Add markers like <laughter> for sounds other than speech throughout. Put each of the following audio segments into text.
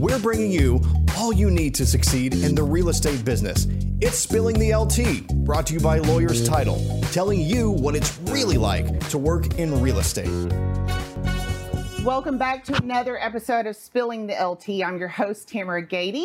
we're bringing you all you need to succeed in the real estate business. It's Spilling the LTea, brought to you by Lawyers Title, telling you what it's really like to work in real estate. Welcome back to another episode of Spilling the LTea. I'm your host, Tamera Gaede.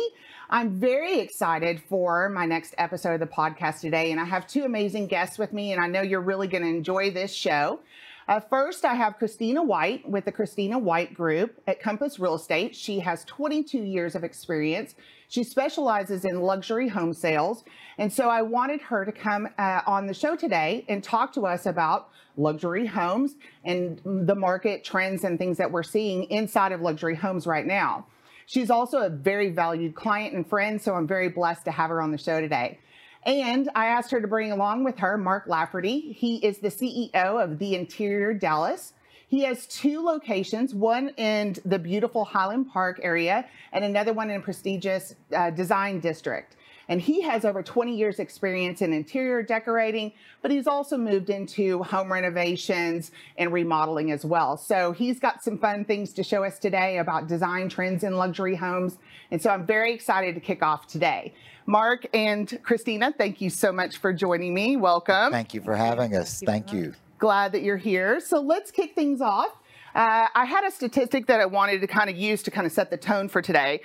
I'm very excited for my next episode of the podcast today, and I have two amazing guests with me, and I know you're really going to enjoy this show. Uh, first, I have Christina White with the Christina White Group at Compass Real Estate. She has 22 years of experience. She specializes in luxury home sales. And so I wanted her to come uh, on the show today and talk to us about luxury homes and the market trends and things that we're seeing inside of luxury homes right now. She's also a very valued client and friend, so I'm very blessed to have her on the show today. And I asked her to bring along with her Mark Lafferty. He is the CEO of The Interior Dallas. He has two locations, one in the beautiful Highland Park area and another one in a prestigious uh, design district. And he has over 20 years experience in interior decorating, but he's also moved into home renovations and remodeling as well. So he's got some fun things to show us today about design trends in luxury homes. And so I'm very excited to kick off today. Mark and Christina, thank you so much for joining me. Welcome. Thank you for having us. Thank you. Glad that you're here. So let's kick things off. Uh, I had a statistic that I wanted to kind of use to kind of set the tone for today.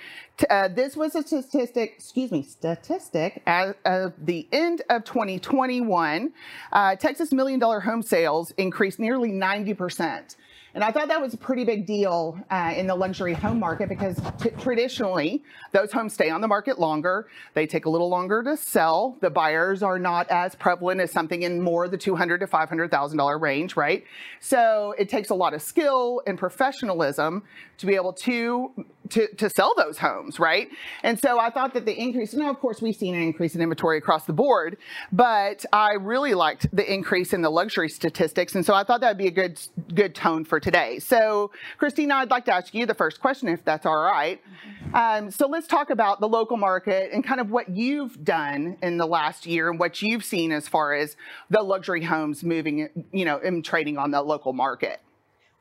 Uh, this was a statistic, excuse me, statistic at the end of 2021. Uh, Texas million dollar home sales increased nearly 90 percent. And I thought that was a pretty big deal uh, in the luxury home market because t- traditionally those homes stay on the market longer. They take a little longer to sell. The buyers are not as prevalent as something in more the two hundred to five hundred thousand dollar range, right? So it takes a lot of skill and professionalism to be able to to, to sell those homes, right? And so I thought that the increase, now of course we've seen an increase in inventory across the board, but I really liked the increase in the luxury statistics. And so I thought that would be a good, good tone for today. So Christina, I'd like to ask you the first question, if that's all right. Um, so let's talk about the local market and kind of what you've done in the last year and what you've seen as far as the luxury homes moving, you know, and trading on the local market.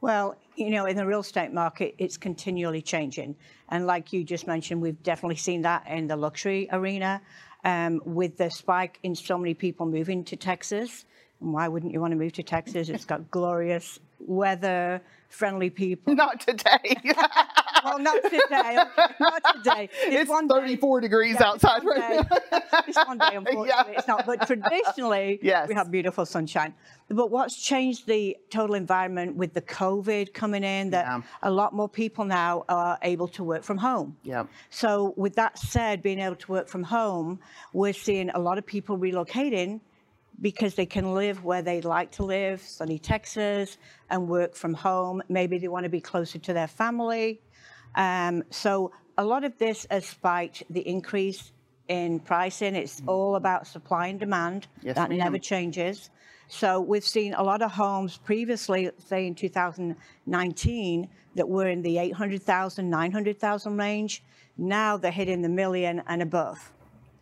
Well, you know, in the real estate market, it's continually changing. And like you just mentioned, we've definitely seen that in the luxury arena um, with the spike in so many people moving to Texas. And why wouldn't you want to move to Texas? It's got glorious weather, friendly people. Not today. <laughs> <laughs> well, not today. Not today. It's, it's 34 day. degrees yeah, outside right now. it's one day, <laughs> unfortunately. Yeah. It's not. But traditionally, yes. we have beautiful sunshine. But what's changed the total environment with the COVID coming in, that yeah. a lot more people now are able to work from home. Yeah. So with that said, being able to work from home, we're seeing a lot of people relocating because they can live where they like to live, sunny Texas, and work from home. Maybe they want to be closer to their family. Um, so a lot of this has spiked the increase in pricing. It's mm. all about supply and demand. Yes, that never changes. So we've seen a lot of homes previously, say in 2019, that were in the 800,000, 900,000 range. Now they're hitting the million and above.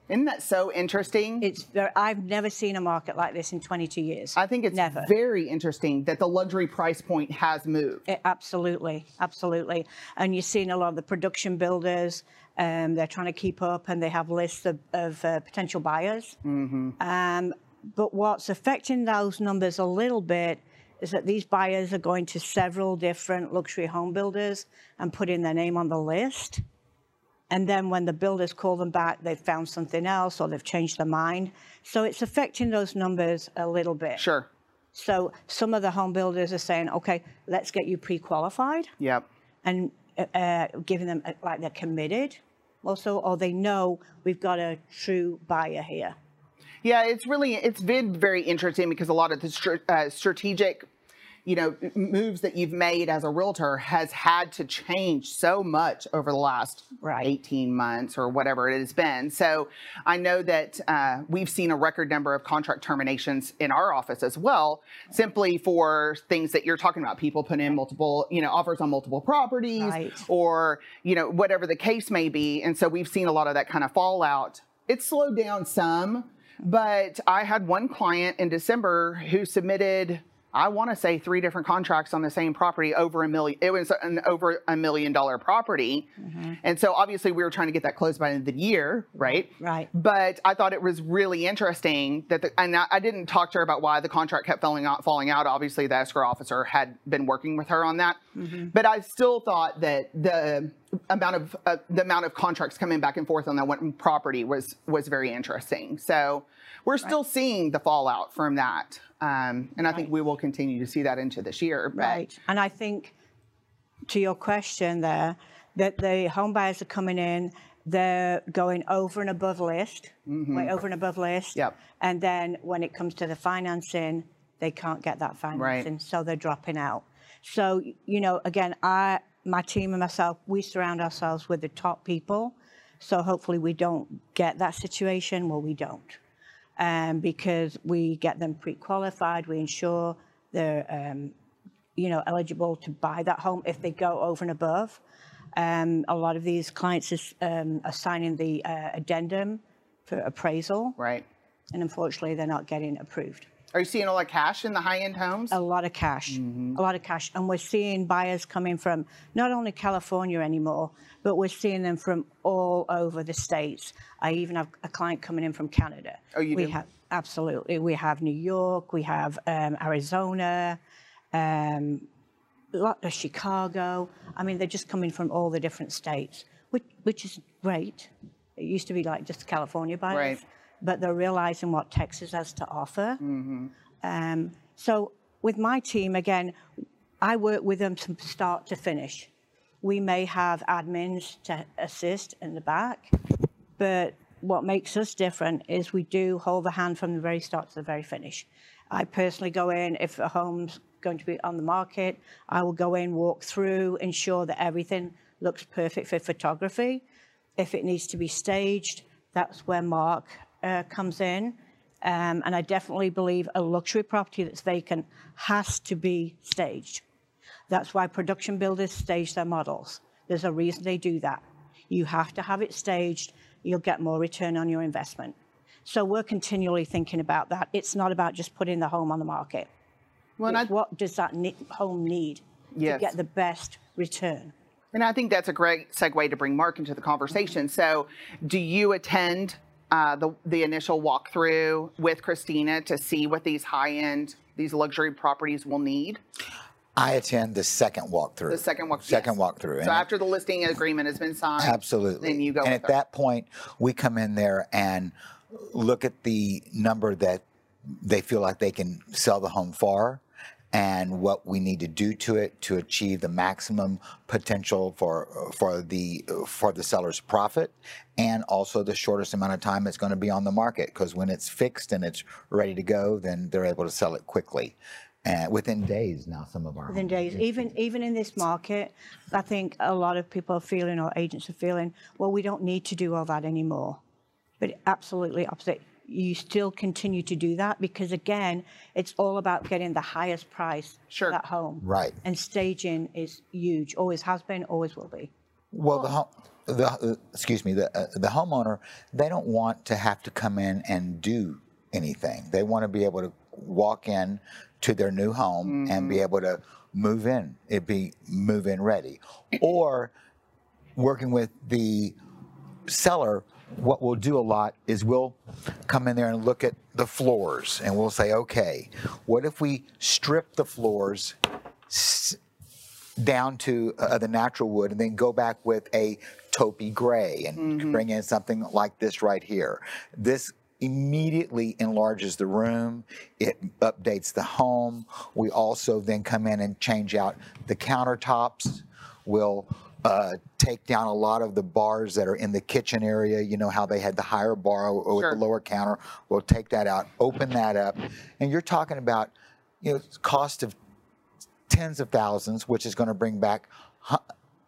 Isn't that so interesting? It's I've never seen a market like this in 22 years. I think it's never. very interesting that the luxury price point has moved. It, absolutely, absolutely. And you're seeing a lot of the production builders. Um, they're trying to keep up, and they have lists of, of uh, potential buyers. Mm-hmm. Um, but what's affecting those numbers a little bit is that these buyers are going to several different luxury home builders and putting their name on the list. And then when the builders call them back, they've found something else or they've changed their mind. So it's affecting those numbers a little bit. Sure. So some of the home builders are saying, okay, let's get you pre-qualified. Yep. And uh, uh giving them uh, like they're committed also, or they know we've got a true buyer here. Yeah, it's really, it's been very interesting because a lot of the uh, strategic you know, moves that you've made as a realtor has had to change so much over the last right. 18 months or whatever it has been. So I know that uh, we've seen a record number of contract terminations in our office as well, simply for things that you're talking about. People put in multiple, you know, offers on multiple properties right. or, you know, whatever the case may be. And so we've seen a lot of that kind of fallout. It's slowed down some, but I had one client in December who submitted I want to say three different contracts on the same property over a million. It was an over a million dollar property, and so obviously we were trying to get that closed by the end of the year, right? Right. But I thought it was really interesting that, the, and I, I didn't talk to her about why the contract kept falling out. Falling out. Obviously, the escrow officer had been working with her on that, but I still thought that the amount of uh, the amount of contracts coming back and forth on that one property was was very interesting. So we're still seeing the fallout from that, um, and I think we will continue to see that into this year. But Right. And I think to your question there, that the home buyers are coming in, they're going over and above list, way over and above list. Mm-hmm. Yep. And then when it comes to the financing, they can't get that financing, so they're dropping out. So, you know, again, I, my team and myself, we surround ourselves with the top people. So hopefully we don't get that situation. Well, we don't um, because we get them pre-qualified. We ensure they're, um, you know, eligible to buy that home if they go over and above. Um, a lot of these clients is, um, are signing the uh, addendum for appraisal, right, and unfortunately, they're not getting approved. Are you seeing a lot of cash in the high end homes? A lot of cash, a lot of cash, and we're seeing buyers coming from not only California anymore, but we're seeing them from all over the states. I even have a client coming in from Canada. Oh, you we do? have absolutely. We have New York, we have um, Arizona, um, lot of Chicago. I mean, they're just coming from all the different states, which which is great. It used to be like just California buyers, Right. But they're realizing what Texas has to offer. Um, so with my team, again, I work with them from start to finish. We may have admins to assist in the back, but what makes us different is we do hold the hand from the very start to the very finish. I personally go in, if a home's going to be on the market, I will go in, walk through, ensure that everything looks perfect for photography. If it needs to be staged, that's where Mark uh, comes in. Um, and I definitely believe a luxury property that's vacant has to be staged. That's why production builders stage their models. There's a reason they do that. You have to have it staged, you'll get more return on your investment. So we're continually thinking about that. It's not about just putting the home on the market. Well, I- what does that ne- home need Yes. to get the best return? And I think that's a great segue to bring Mark into the conversation. So, do you attend uh, the the initial walkthrough with Christina to see what these high end, these luxury properties will need? I attend the second walkthrough. The second walk, Second yes. walkthrough. So after the listing agreement has been signed, Absolutely. then you go. And at her. that point, we come in there and look at the number that they feel like they can sell the home for and what we need to do to it to achieve the maximum potential for for the for the seller's profit and also the shortest amount of time it's going to be on the market because when it's fixed and it's ready to go then they're able to sell it quickly and within days now some of our within days. Even even in this market, I think a lot of people are feeling, or agents are feeling, well, we don't need to do all that anymore. But absolutely opposite. You still continue to do that because again, it's all about getting the highest price Sure. for that home. Right. And staging is huge. Always has been. Always will be. Well, the home, the uh, excuse me, the uh, the homeowner, they don't want to have to come in and do anything. They want to be able to walk in to their new home and be able to move in. It be move in ready, or working with the seller, what we'll do a lot is we'll come in there and look at the floors and we'll say, okay, what if we strip the floors down to uh, the natural wood and then go back with a taupey gray and bring in something like this right here. This immediately enlarges the room. It updates the home. We also then come in and change out the countertops. We'll uh, take down a lot of the bars that are in the kitchen area. You know how they had the higher bar or with Sure. the lower counter. We'll take that out, open that up, and you're talking about you know cost of tens of thousands, which is going to bring back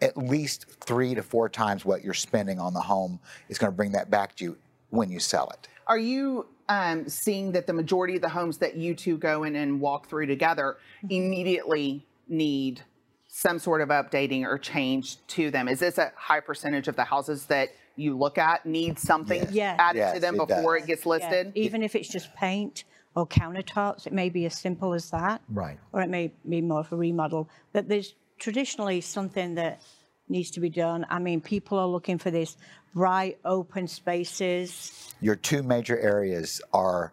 at least three to four times what you're spending on the home. Is going to bring that back to you when you sell it. Are you um, seeing that the majority of the homes that you two go in and walk through together immediately need some sort of updating or change to them? Is this a high percentage of the houses that you look at need something Yes. added Yes, to them it before does. it gets Yeah, listed? Even if it's just paint or countertops. It may be as simple as that. Right. Or it may be more of a remodel. But there's traditionally something that needs to be done. I mean, people are looking for this bright, open spaces. Your two major areas are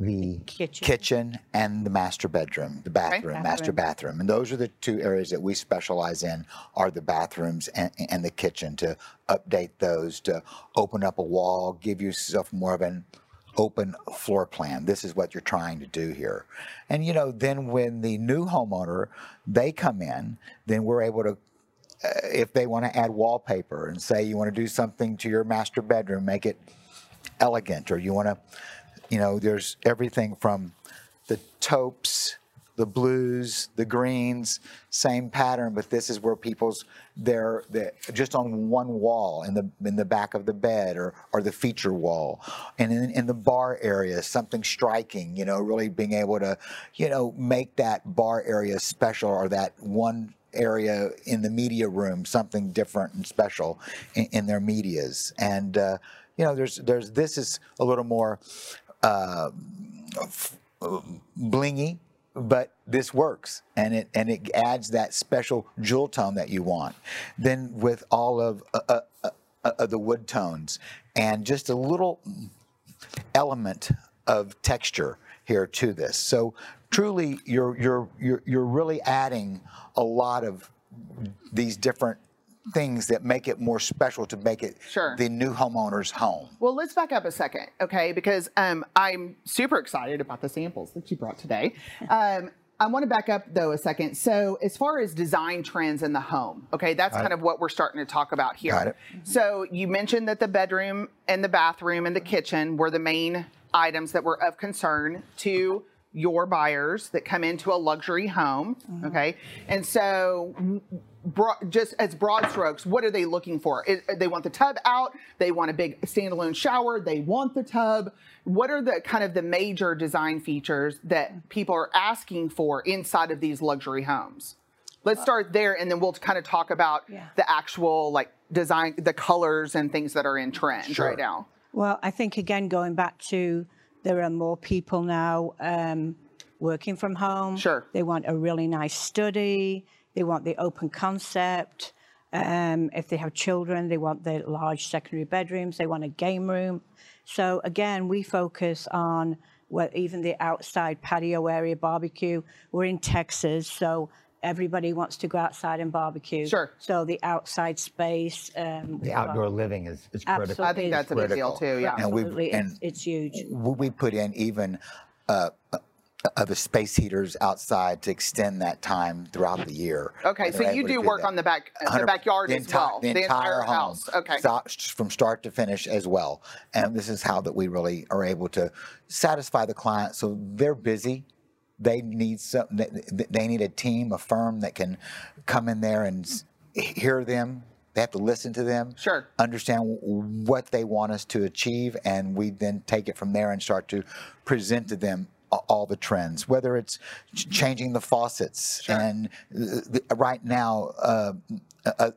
the Kitchen. kitchen and the master bedroom, the bathroom, master Bathroom. bathroom. And those are the two areas that we specialize in are the bathrooms and, and the kitchen to update those, to open up a wall, give yourself more of an open floor plan. This is what you're trying to do here. And you know, then when the new homeowner, they come in, then we're able to uh, if they want to add wallpaper and say you want to do something to your master bedroom, make it elegant, or you want to, you know, there's everything from the taupes, the blues, the greens, same pattern, but this is where people's they're, they're just on one wall in the in the back of the bed or or the feature wall, and in, in the bar area, something striking, you know, really being able to, you know, make that bar area special or that one area in the media room something different and special in, in their medias. And uh, you know there's there's this is a little more uh, blingy but this works and it and it adds that special jewel tone that you want then with all of uh, uh, uh, uh, the wood tones and just a little element of texture here to this. So truly, you're you're you're you're really adding a lot of these different things that make it more special to make it Sure. the new homeowner's home. Well, let's back up a second, okay? Because um, I'm super excited about the samples that you brought today. <laughs> Um, I want to back up though a second. So, as far as design trends in the home, okay, that's kind of what we're starting to talk about here. Got it. So, you mentioned that the bedroom and the bathroom and the kitchen were the main items that were of concern to your buyers that come into a luxury home, okay? And so, bro- just as broad strokes, what are they looking for? Is- they want the tub out. They want a big standalone shower. They want the tub. What are the kind of the major design features that people are asking for inside of these luxury homes? Let's start there, and then we'll kind of talk about Yeah. the actual like design, the colors and things that are in trend Sure. right now. Well, I think again, going back to there are more people now um, working from home. Sure. They want a really nice study. They want the open concept. Um, if they have children, they want the large secondary bedrooms. They want a game room. So again, we focus on well, even the outside patio area barbecue. We're in Texas, so everybody wants to go outside and barbecue. Sure. So the outside space. Um, The outdoor living is, is critical. Absolutely. I think that's a big deal Critical. too. Yeah. And Absolutely, and- it's, it's huge. we we put in even uh, uh, uh, the space heaters outside to extend that time throughout the year. Okay, so you do work on the back, the backyard the as entire- well, The entire, home, Okay. start- from start to finish as well. And this is how that we really are able to satisfy the client. So they're busy. They need some. They, need a team, a firm that can come in there and hear them. They have to listen to them. Sure. Understand what they want us to achieve, and we then take it from there and start to present to them all the trends, whether it's changing the faucets and uh, the, right now uh, uh,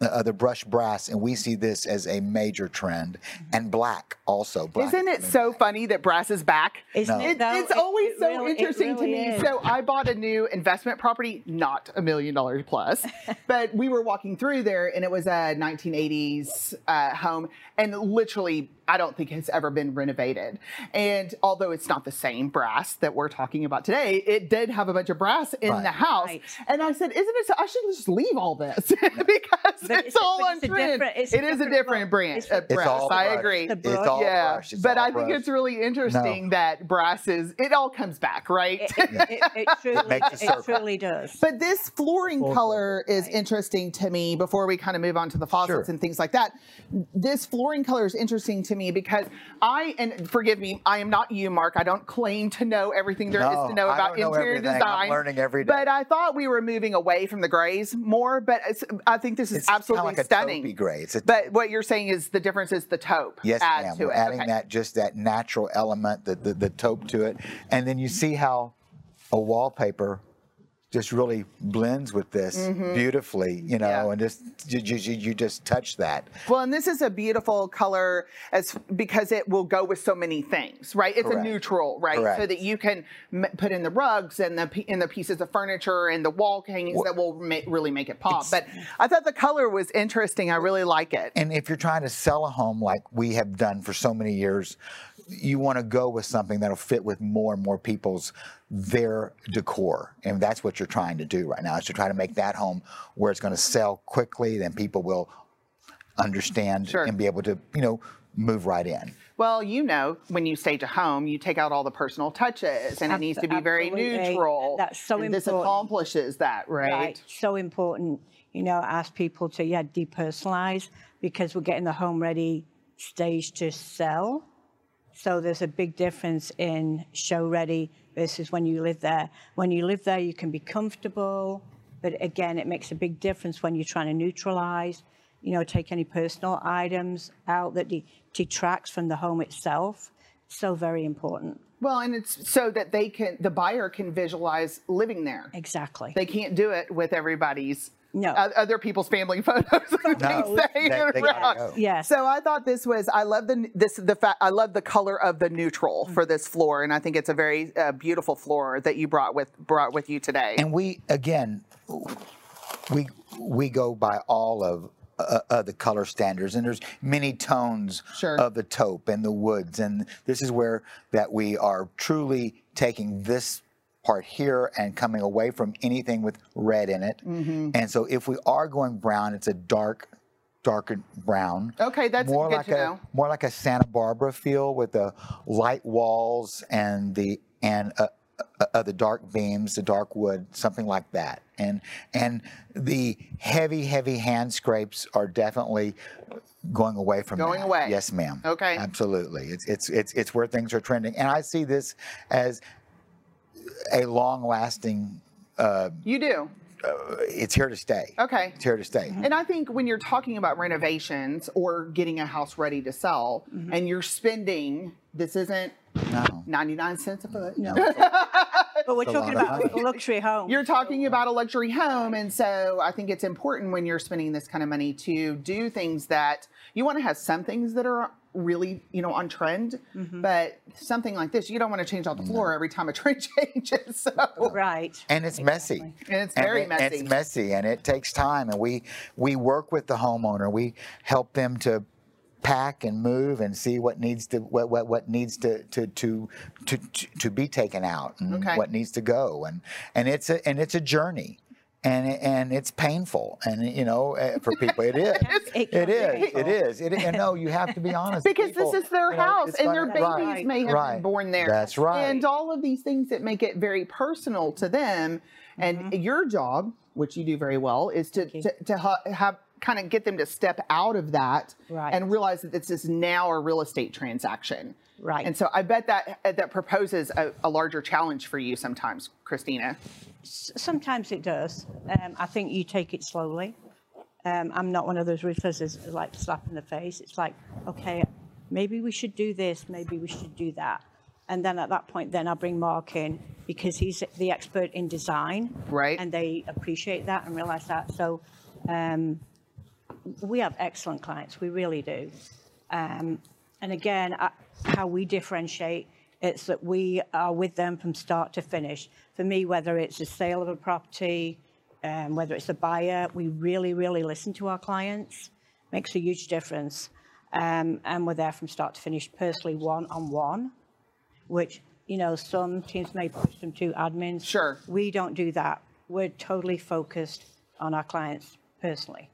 uh, the brushed brass, and we see this as a major trend, and black also. Black Isn't it so funny that brass is back? Isn't No. it It, though? it's It- always it so really- it interesting to me. is. So I bought a new investment property, not a million dollars plus, <laughs> but we were walking through there, and it was a 1980s uh, home, and literally, I don't think it's ever been renovated. And although it's not the same brass that we're talking about today, it did have a bunch of brass in Right. the house. Right. And I said, "Isn't it? So, I should just leave all this <laughs> because But it's, it's a- all on it's trend. different- it's It a is a different different look. brand. It's It's brass. all I brush. agree. It's all Yeah, brush. It's but all I think brush. it's really interesting that brass is. It all comes back, right? It, it, it, <laughs> truly, makes a it circle. truly does. But this flooring color is interesting to me before we kind of move on to the faucets Sure. and things like that. This flooring color is interesting to me because I, and forgive me, I am not you, Mark. I don't claim to know everything there is No, to know about know interior everything. I'm design. learning every day. But I thought we were moving away from the grays more, but it's, I think this is It's absolutely like a stunning. taupey gray. It's a but what you're saying is the difference is the taupe. Yes, ma'am. to We're it. adding Okay. that just that natural element, the, the the taupe to it, and then you see how a wallpaper just really blends with this beautifully, you know, Mm-hmm. Yeah. and just you, you, you just touch that. Well, and this is a beautiful color as because it will go with so many things, right? It's Correct. a neutral, right? So that you can m- put in the rugs and the in the pieces of furniture and the wall hangings that will ma- really make it pop. But I thought the color was interesting. I really like it. And if you're trying to sell a home like we have done for so many years, you want to go with something that'll fit with more and more people's their decor. And that's what you're trying to do right now is to try to make that home where it's going to sell quickly, then people will understand Sure. and be able to, you know, move right in. Well, you know, when you stage a home, you take out all the personal touches, and it needs to be very eh, neutral. That's so and This accomplishes that, right? Right. So important, you know, ask people to, yeah, depersonalize because we're getting the home ready stage to sell. So there's a big difference in show ready versus when you live there. When you live there, you can be comfortable, but again, it makes a big difference when you're trying to neutralize, you know, take any personal items out that de- detracts from the home itself. So very important. Well, and it's so that they can, the buyer can visualize living there. Exactly. They can't do it with everybody's No. o- other people's family <laughs> photos and No, things they- staying they around. can't. Yes. So I thought this was I love the this the fact I love the color of the neutral Mm. for this floor, and I think it's a very uh, beautiful floor that you brought with brought with you today. And we again, we we go by all of uh, uh, the color standards, and there's many tones Sure. of the taupe and the woods, and this is where that we are truly taking this part here and coming away from anything with red in it. Mm-hmm. And so, if we are going brown, it's a dark. Darker brown. Okay, that's more like a know. more like a Santa Barbara feel with the light walls and the and uh, uh, uh, the dark beams, the dark wood, something like that. And and the heavy, heavy hand scrapes are definitely going away from Going that. away. Yes, ma'am. Okay. Absolutely. It's it's it's it's where things are trending, and I see this as a long-lasting. Uh, you do. it's here to stay. Okay. It's here to stay. And I think when you're talking about renovations or getting a house ready to sell, Mm-hmm. and you're spending, this isn't No. 99 cents a foot. No. <laughs> but we're talking lot about a luxury home. You're talking about a luxury home. And so I think it's important when you're spending this kind of money to do things that you want to have some things that are really, you know, on trend, Mm-hmm. but something like this, you don't want to change all the floor every time a trend <laughs> changes. So right. and it's messy. And it's very it- messy. It's messy, and it takes time. And we we work with the homeowner. We help them to pack and move and see what needs to what what, what needs to to, to to to to be taken out and Okay. what needs to go. And and it's a and it's a journey. And, and it's painful, and you know, uh, for people, it is. It <laughs> It can be is. painful. It is. It, and no, you have to be honest. because People, this is their you know, house it's and their babies right, may have right. been born there. That's right. And all of these things that make it very personal to them. And Mm-hmm. your job, which you do very well, is to to, to ha- have kind of get them to step out of that Right. and realize that this is now a real estate transaction. Right. And so I bet that that proposes a, a larger challenge for you sometimes, Christina. S- Sometimes it does. Um, I think you take it slowly. Um, I'm not one of those that's like slap in the face. It's like, okay, maybe we should do this, maybe we should do that. And then at that point, then I bring Mark in because he's the expert in design. Right. And they appreciate that and realize that. So um, we have excellent clients, we really do. Um, and again, I, how we differentiate, it's that we are with them from start to finish. For me, whether it's a sale of a property, um, whether it's a buyer, we really, really listen to our clients. Makes a huge difference. Um, and we're there from start to finish, personally, one on one, which, you know, some teams may push them to admins. Sure. We don't do that. We're totally focused on our clients personally.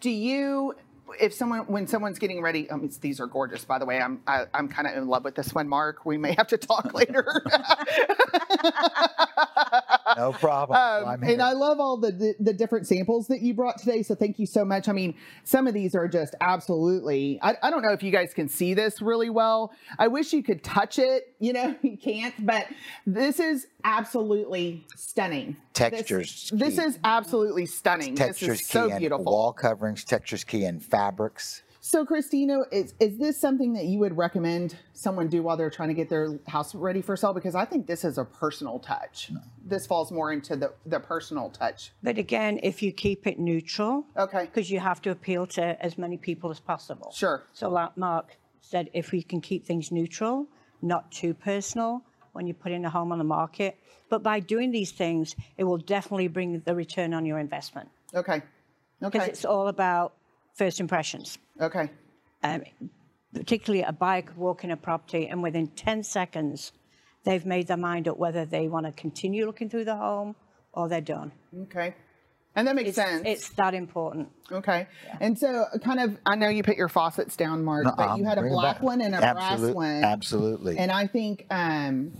Do you, if someone, when someone's getting ready, um, I mean, these are gorgeous, by the way. I'm, I, I'm kind of in love with this one, Mark. We may have to talk <laughs> later. <laughs> No problem. Um, and I love all the, the the different samples that you brought today. So thank you so much. I mean, some of these are just absolutely. I, I don't know if you guys can see this really well. I wish you could touch it. You know, <laughs> you can't. But this is absolutely stunning. Textures This, key. is absolutely stunning. textures this is so beautiful. wall coverings, textures key and fabrics. So, Christina, is, is this something that you would recommend someone do while they're trying to get their house ready for sale? Because I think this is a personal touch. This falls more into the, the personal touch. But again, if you keep it neutral, Okay. because you have to appeal to as many people as possible. Sure. So, like Mark said, if we can keep things neutral, not too personal when you're putting a home on the market, but by doing these things, it will definitely bring the return on your investment Okay. Okay. because it's all about first impressions. Okay. Um, particularly a buyer could walk in a property and within 10 seconds, they've made their mind up whether they want to continue looking through the home or they're done. Okay. And that makes It's, sense. it's that important. Okay. And so, kind of, I know you put your faucets down, Mark, but you had a black one and a Absolute- brass one. Absolutely. And I think, um,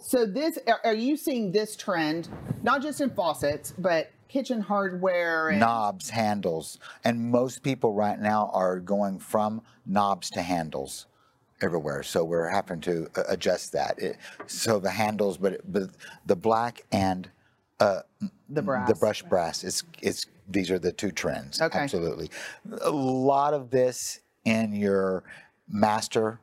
so this, are- are you seeing this trend, not just in faucets, but kitchen hardware? And, knobs, handles, and most people right now are going from knobs to handles everywhere. So we're having to uh, adjust that. It, so the handles, but but the black and uh, The brass. the brush brass It's is these are the two trends. Okay. Absolutely. A lot of this in your master.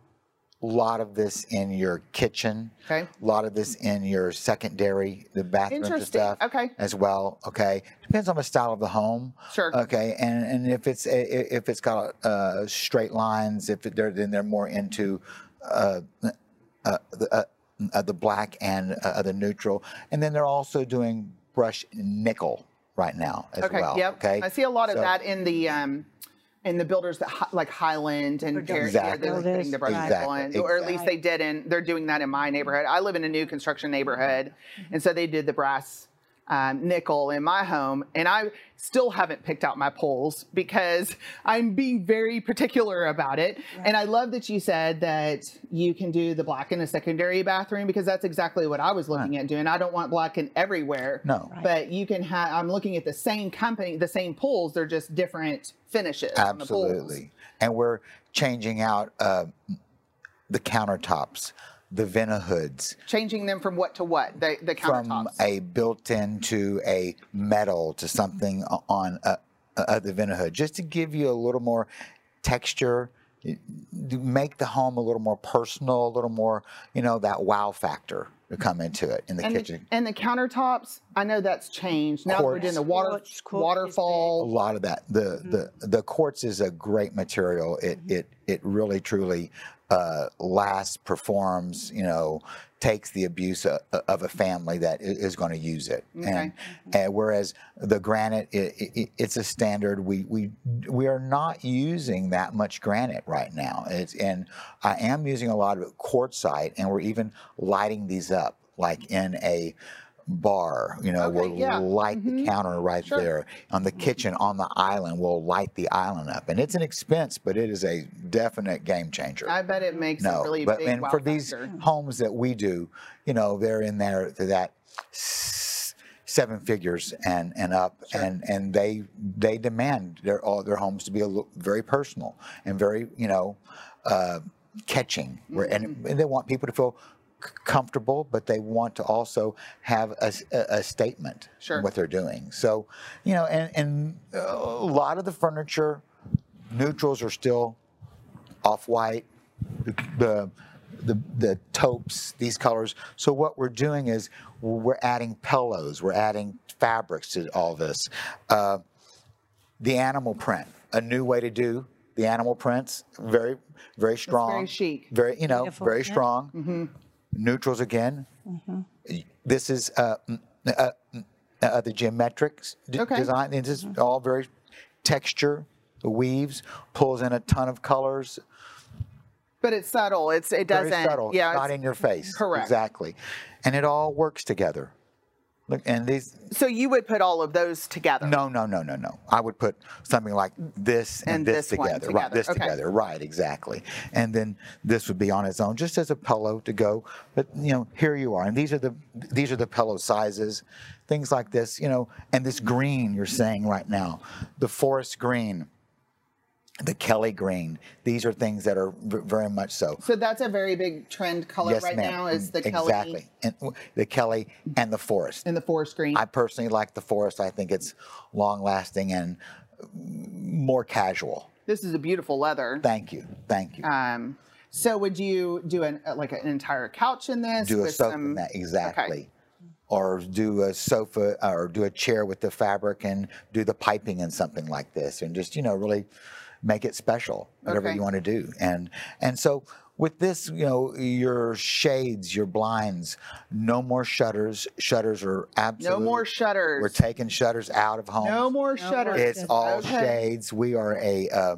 A lot of this in your kitchen. Okay. A lot of this in your secondary, the bathrooms and Interesting. stuff Okay. as well. Okay, depends on the style of the home. Sure. Okay, and and if it's a- if it's got uh, straight lines, if they're then they're more into uh, uh, the, uh, uh, the black and uh, the neutral, and then they're also doing brush nickel right now as Okay. well. Yep. Okay, I see a lot of that in the, um, in the builders that like Highland and Fair- yeah, Exactly. they're putting the brush Exactly. on, or at least they did in. They're doing that in my neighborhood. I live in a new construction neighborhood, and so they did the brass um, nickel in my home, and I still haven't picked out my poles because I'm being very particular about it. And I love that you said that you can do the black in a secondary bathroom because that's exactly what I was looking at doing. I don't want black in everywhere. No. Right. but you can have. I'm looking at the same company, the same pools. They're just different finishes. on the pools. Absolutely. And we're changing out uh, the countertops, the Vena hoods, Changing them from what to what? The the from a built-in to a metal to something on uh, uh, the Vena hood, just to give you a little more texture, make the home a little more personal, a little more, you know, that wow factor to come into it in the and, the, kitchen. and the countertops, I know that's changed. Now that we're doing the water Quartz, quartz is a lot of that. The the the quartz is a great material. It it it really truly uh, lasts, performs. You know, takes the abuse of, of a family that is going to use it. And, mm-hmm. and whereas the granite, it, it, it's a standard. We we we are not using that much granite right now. It's and I am using a lot of quartzite, and we're even lighting these up like in a bar. You know, Okay, we'll yeah. light the counter right Sure. there on the kitchen on the island. We'll light the island up, and it's an expense, but it is a definite game changer. I bet it makes a no, really but big and wow for these homes that we do, you know, they're in there to that seven figures and and up, and and they they demand their all their homes to be a very personal and very you know uh, catching, and, Mm-hmm. and they want people to feel comfortable, but they want to also have a statement Sure. in what they're doing. So, you know, and, and a lot of the furniture, neutrals are still off-white, the, the the the taupes, these colors. So what we're doing is we're adding pillows, we're adding fabrics to all this. Uh, the animal print, a new way to do the animal prints, very very strong, chic. very you know Beautiful, very yeah. strong. Neutrals again. This is uh, uh, uh, the geometrics d- Okay. design. This is all very texture. The weaves pulls in a ton of colors. But it's subtle. It's it doesn't. Very subtle. Yeah. not it's- in your face. correct. Exactly, and it all works together. Look, and these. so you would put all of those together. No, no, no, no, no. I would put something like this and, And this, this one together. Right, this Okay. together. Right, exactly. And then this would be on its own, just as a pillow to go. But you know, here you are, and these are the these are the pillow sizes, things like this. You know, and this green you're saying right now, the forest green, the Kelly green. These are things that are very much so. So that's a very big trend color yes, right now is the exactly. Kelly Exactly. the Kelly and the forest. and the forest green. I personally like the forest. I think it's long lasting and more casual. This is a beautiful leather. Thank you, thank you. Um, so would you do an uh, like an entire couch in this? do a sofa some- in that exactly. Or do a sofa or do a chair with the fabric and do the piping in something like this and just, you know, really make it special, whatever Okay. you want to do. And and so with this, you know, your shades, your blinds, no more shutters. Shutters are absolutely No more shutters. We're taking shutters out of homes. no more shutters. It's all Okay. shades. We are a uh,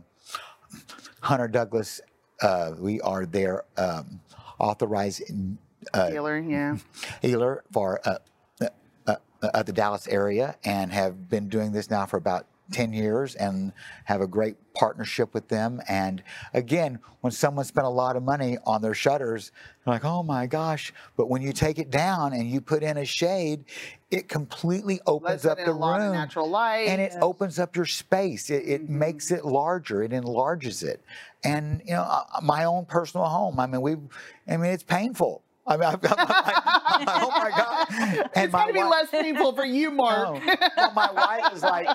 Hunter Douglas. Uh, we are their um, authorized uh, Dealer, yeah. <laughs> healer for uh, uh, uh, uh, the Dallas area and have been doing this now for about 10 years and have a great partnership with them. And again, when someone spent a lot of money on their shutters, they're like, oh my gosh. But when you take it down and you put in a shade, it completely opens Lets up the a lot of room. natural light. And it opens up your space. It, it Mm-hmm. makes it larger. It enlarges it. And you know, uh, my own personal home. I mean, we. I mean, it's painful. I mean, I've got my, my- <laughs> oh my god! And it's got to be wife- less painful for you, Mark. no. Well, my wife is like,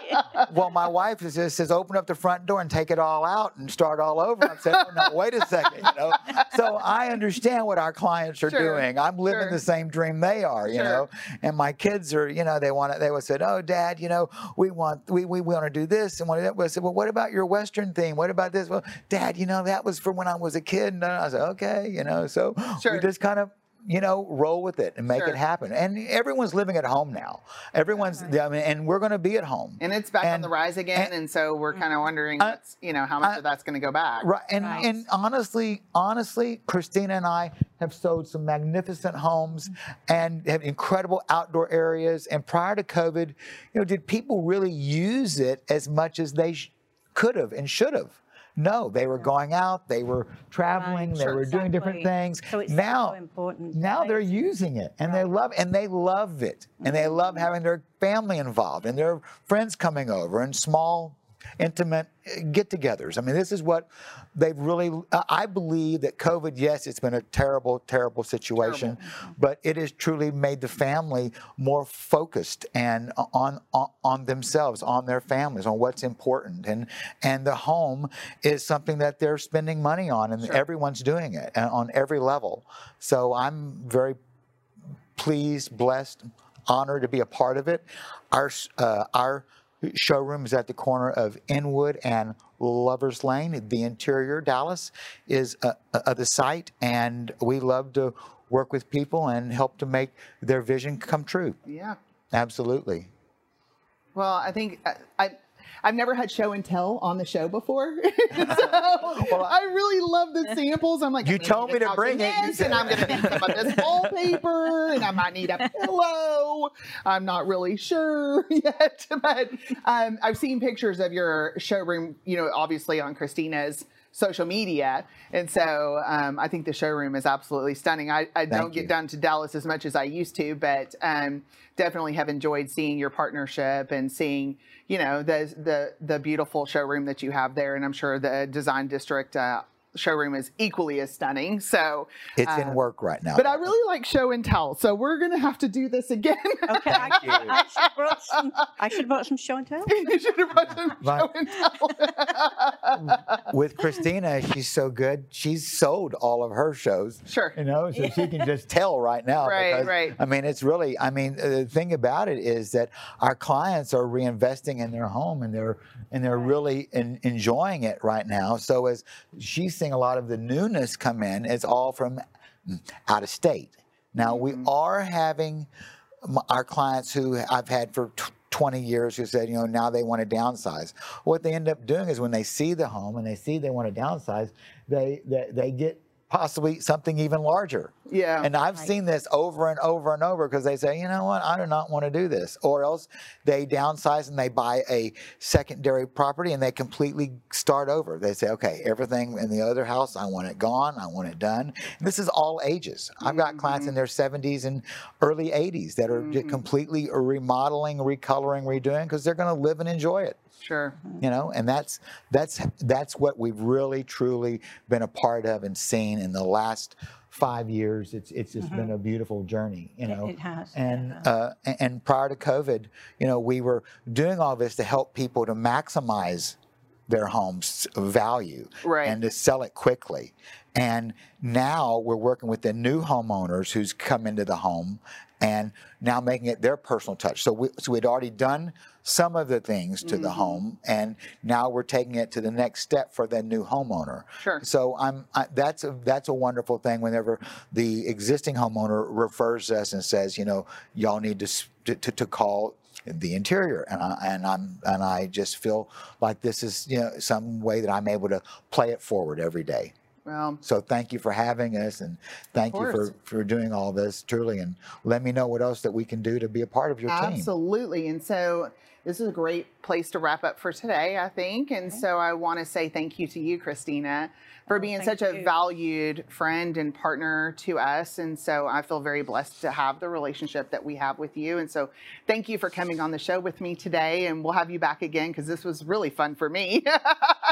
well, my wife is just says, open up the front door and take it all out and start all over. I said, oh, no, wait a second, you know. So I understand what our clients are Sure, doing. I'm living sure. the same dream they are, you Sure. know. And my kids are, you know, they want to. They would said, oh, Dad, you know, we want we we want to do this and want to that. I said, well, what about your Western theme? What about this? Well, Dad, you know, that was from when I was a kid. And I said, okay, you know. So we just kind of you know, roll with it and make Sure. it happen. And everyone's living at home now. Everyone's, I mean, and we're going to be at home. And it's back on the rise again, and, and- so we're kind of mm-hmm. wondering, I- what's, you know, how uh, much I- of that's going to go back. Right, and Right. and honestly, honestly, Christina and I have sold some magnificent homes mm-hmm. and have incredible outdoor areas. And prior to COVID, you know, did people really use it as much as they sh- could have and should have? No, they were going out, they were traveling, Right, they sure, were doing different things. So it's so now, important. now they're using it and they love and they love it and they love mm-hmm. having their family involved and their friends coming over and small intimate uh, get-togethers. I mean, this is what they've really. uh, I believe that COVID, yes, it's been a terrible, terrible situation, but it has truly made the family more focused and on, on on themselves, on their families, on what's important, and and the home is something that they're spending money on, and everyone's doing it uh, on every level. So I'm very pleased, blessed, honored to be a part of it. Our uh, our showroom is at the corner of Inwood and Lovers Lane. The interior Dallas is uh, uh, the site, and we love to work with people and help to make their vision come true. Yeah. Absolutely. Well, I think I, I I've never had show and tell on the show before, <laughs> <laughs> so I really love the samples. I'm like, You I'm told me to bring it. This, and I'm going <laughs> to need some of this wallpaper, and I might need a pillow. I'm not really sure yet, but um, I've seen pictures of your showroom. You know, obviously on Christina's social media, and so um, I think the showroom is absolutely stunning. I, I don't Thank get down to Dallas as much as I used to, but um, definitely have enjoyed seeing your partnership and seeing, you know, the the the beautiful showroom that you have there, and I'm sure the Design District uh, showroom is equally as stunning. So, It's uh, in work right now. but I really like show and tell, so we're gonna have to do this again. Okay, I, I should have brought some. I should have brought some show and tell. <laughs> you should have brought some <laughs> Right. show and tell. <laughs> with Christina, she's so good. She's sold all of her shows. Sure. You know, so she can just tell right now. Right, because, right. I mean, it's really. I mean, the thing about it is that our clients are reinvesting in their home, and they're and they're really en- enjoying it right now. So as she's seeing a lot of the newness come in, it's all from mm, out of state. Now we are having our clients who I've had for tw 20 years who said, you know, now they want to downsize. What they end up doing is when they see the home and they see they want to downsize, they they, they get possibly something even larger. Yeah. And I've seen this over and over and over because they say, you know what, I do not want to do this. Or else they downsize and they buy a secondary property and they completely start over. They say, okay, everything in the other house, I want it gone, I want it done. And this is all ages. I've got clients in mm-hmm. their 70s and early 80s that are just completely remodeling, recoloring, redoing because they're going to live and enjoy it Sure. you know and that's that's that's what we've really truly been a part of and seen in the last five years it's it's just been a beautiful journey you know it has, and yeah. uh, and- and prior to covid you know we were doing all this to help people to maximize their home's value Right. and to sell it quickly. And now we're working with the new homeowners who's come into the home and now making it their personal touch. So, we, so we'd already done some of the things to the Mm-hmm. home, and now we're taking it to the next step for the new homeowner. Sure. So I'm I, that's a that's a wonderful thing. Whenever the existing homeowner refers us and says, you know, y'all need to to, to, call the interior, and I and I'm and I just feel like this is you know some way that I'm able to play it forward every day. Well, So thank you for having us, and thank you for, for doing all this, truly. And let me know what else that we can do to be a part of your team. Absolutely. And so this is a great place to wrap up for today, I think. And so I want to say thank you to you, Christina, for oh, being thank such a you. valued friend and partner to us. And so I feel very blessed to have the relationship that we have with you. And so thank you for coming on the show with me today. And we'll have you back again because this was really fun for me.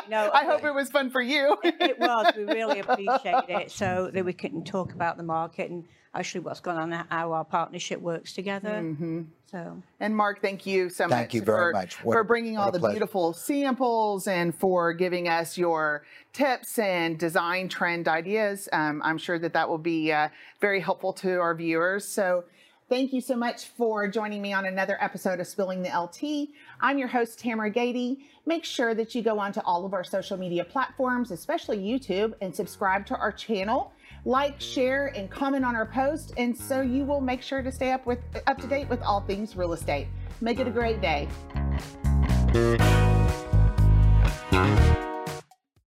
know, <laughs> I hope it was fun for you. it was. We really <laughs> appreciate it so that we can talk about the market and actually what's going on, how our partnership works together. Mm-hmm. So And Mark, thank you so much. Thank you very for, much. What for bringing all the pleasure. beautiful samples and for giving us your tips and design trend ideas. Um, I'm sure that that will be uh, very helpful to our viewers. So. Thank you so much for joining me on another episode of Spilling the LTea. I'm your host, Tamera Gaede. Make sure that you go onto all of our social media platforms, especially YouTube, and subscribe to our channel. Like, share, and comment on our post, and so you will make sure to stay up with up to date with all things real estate. Make it a great day. Thank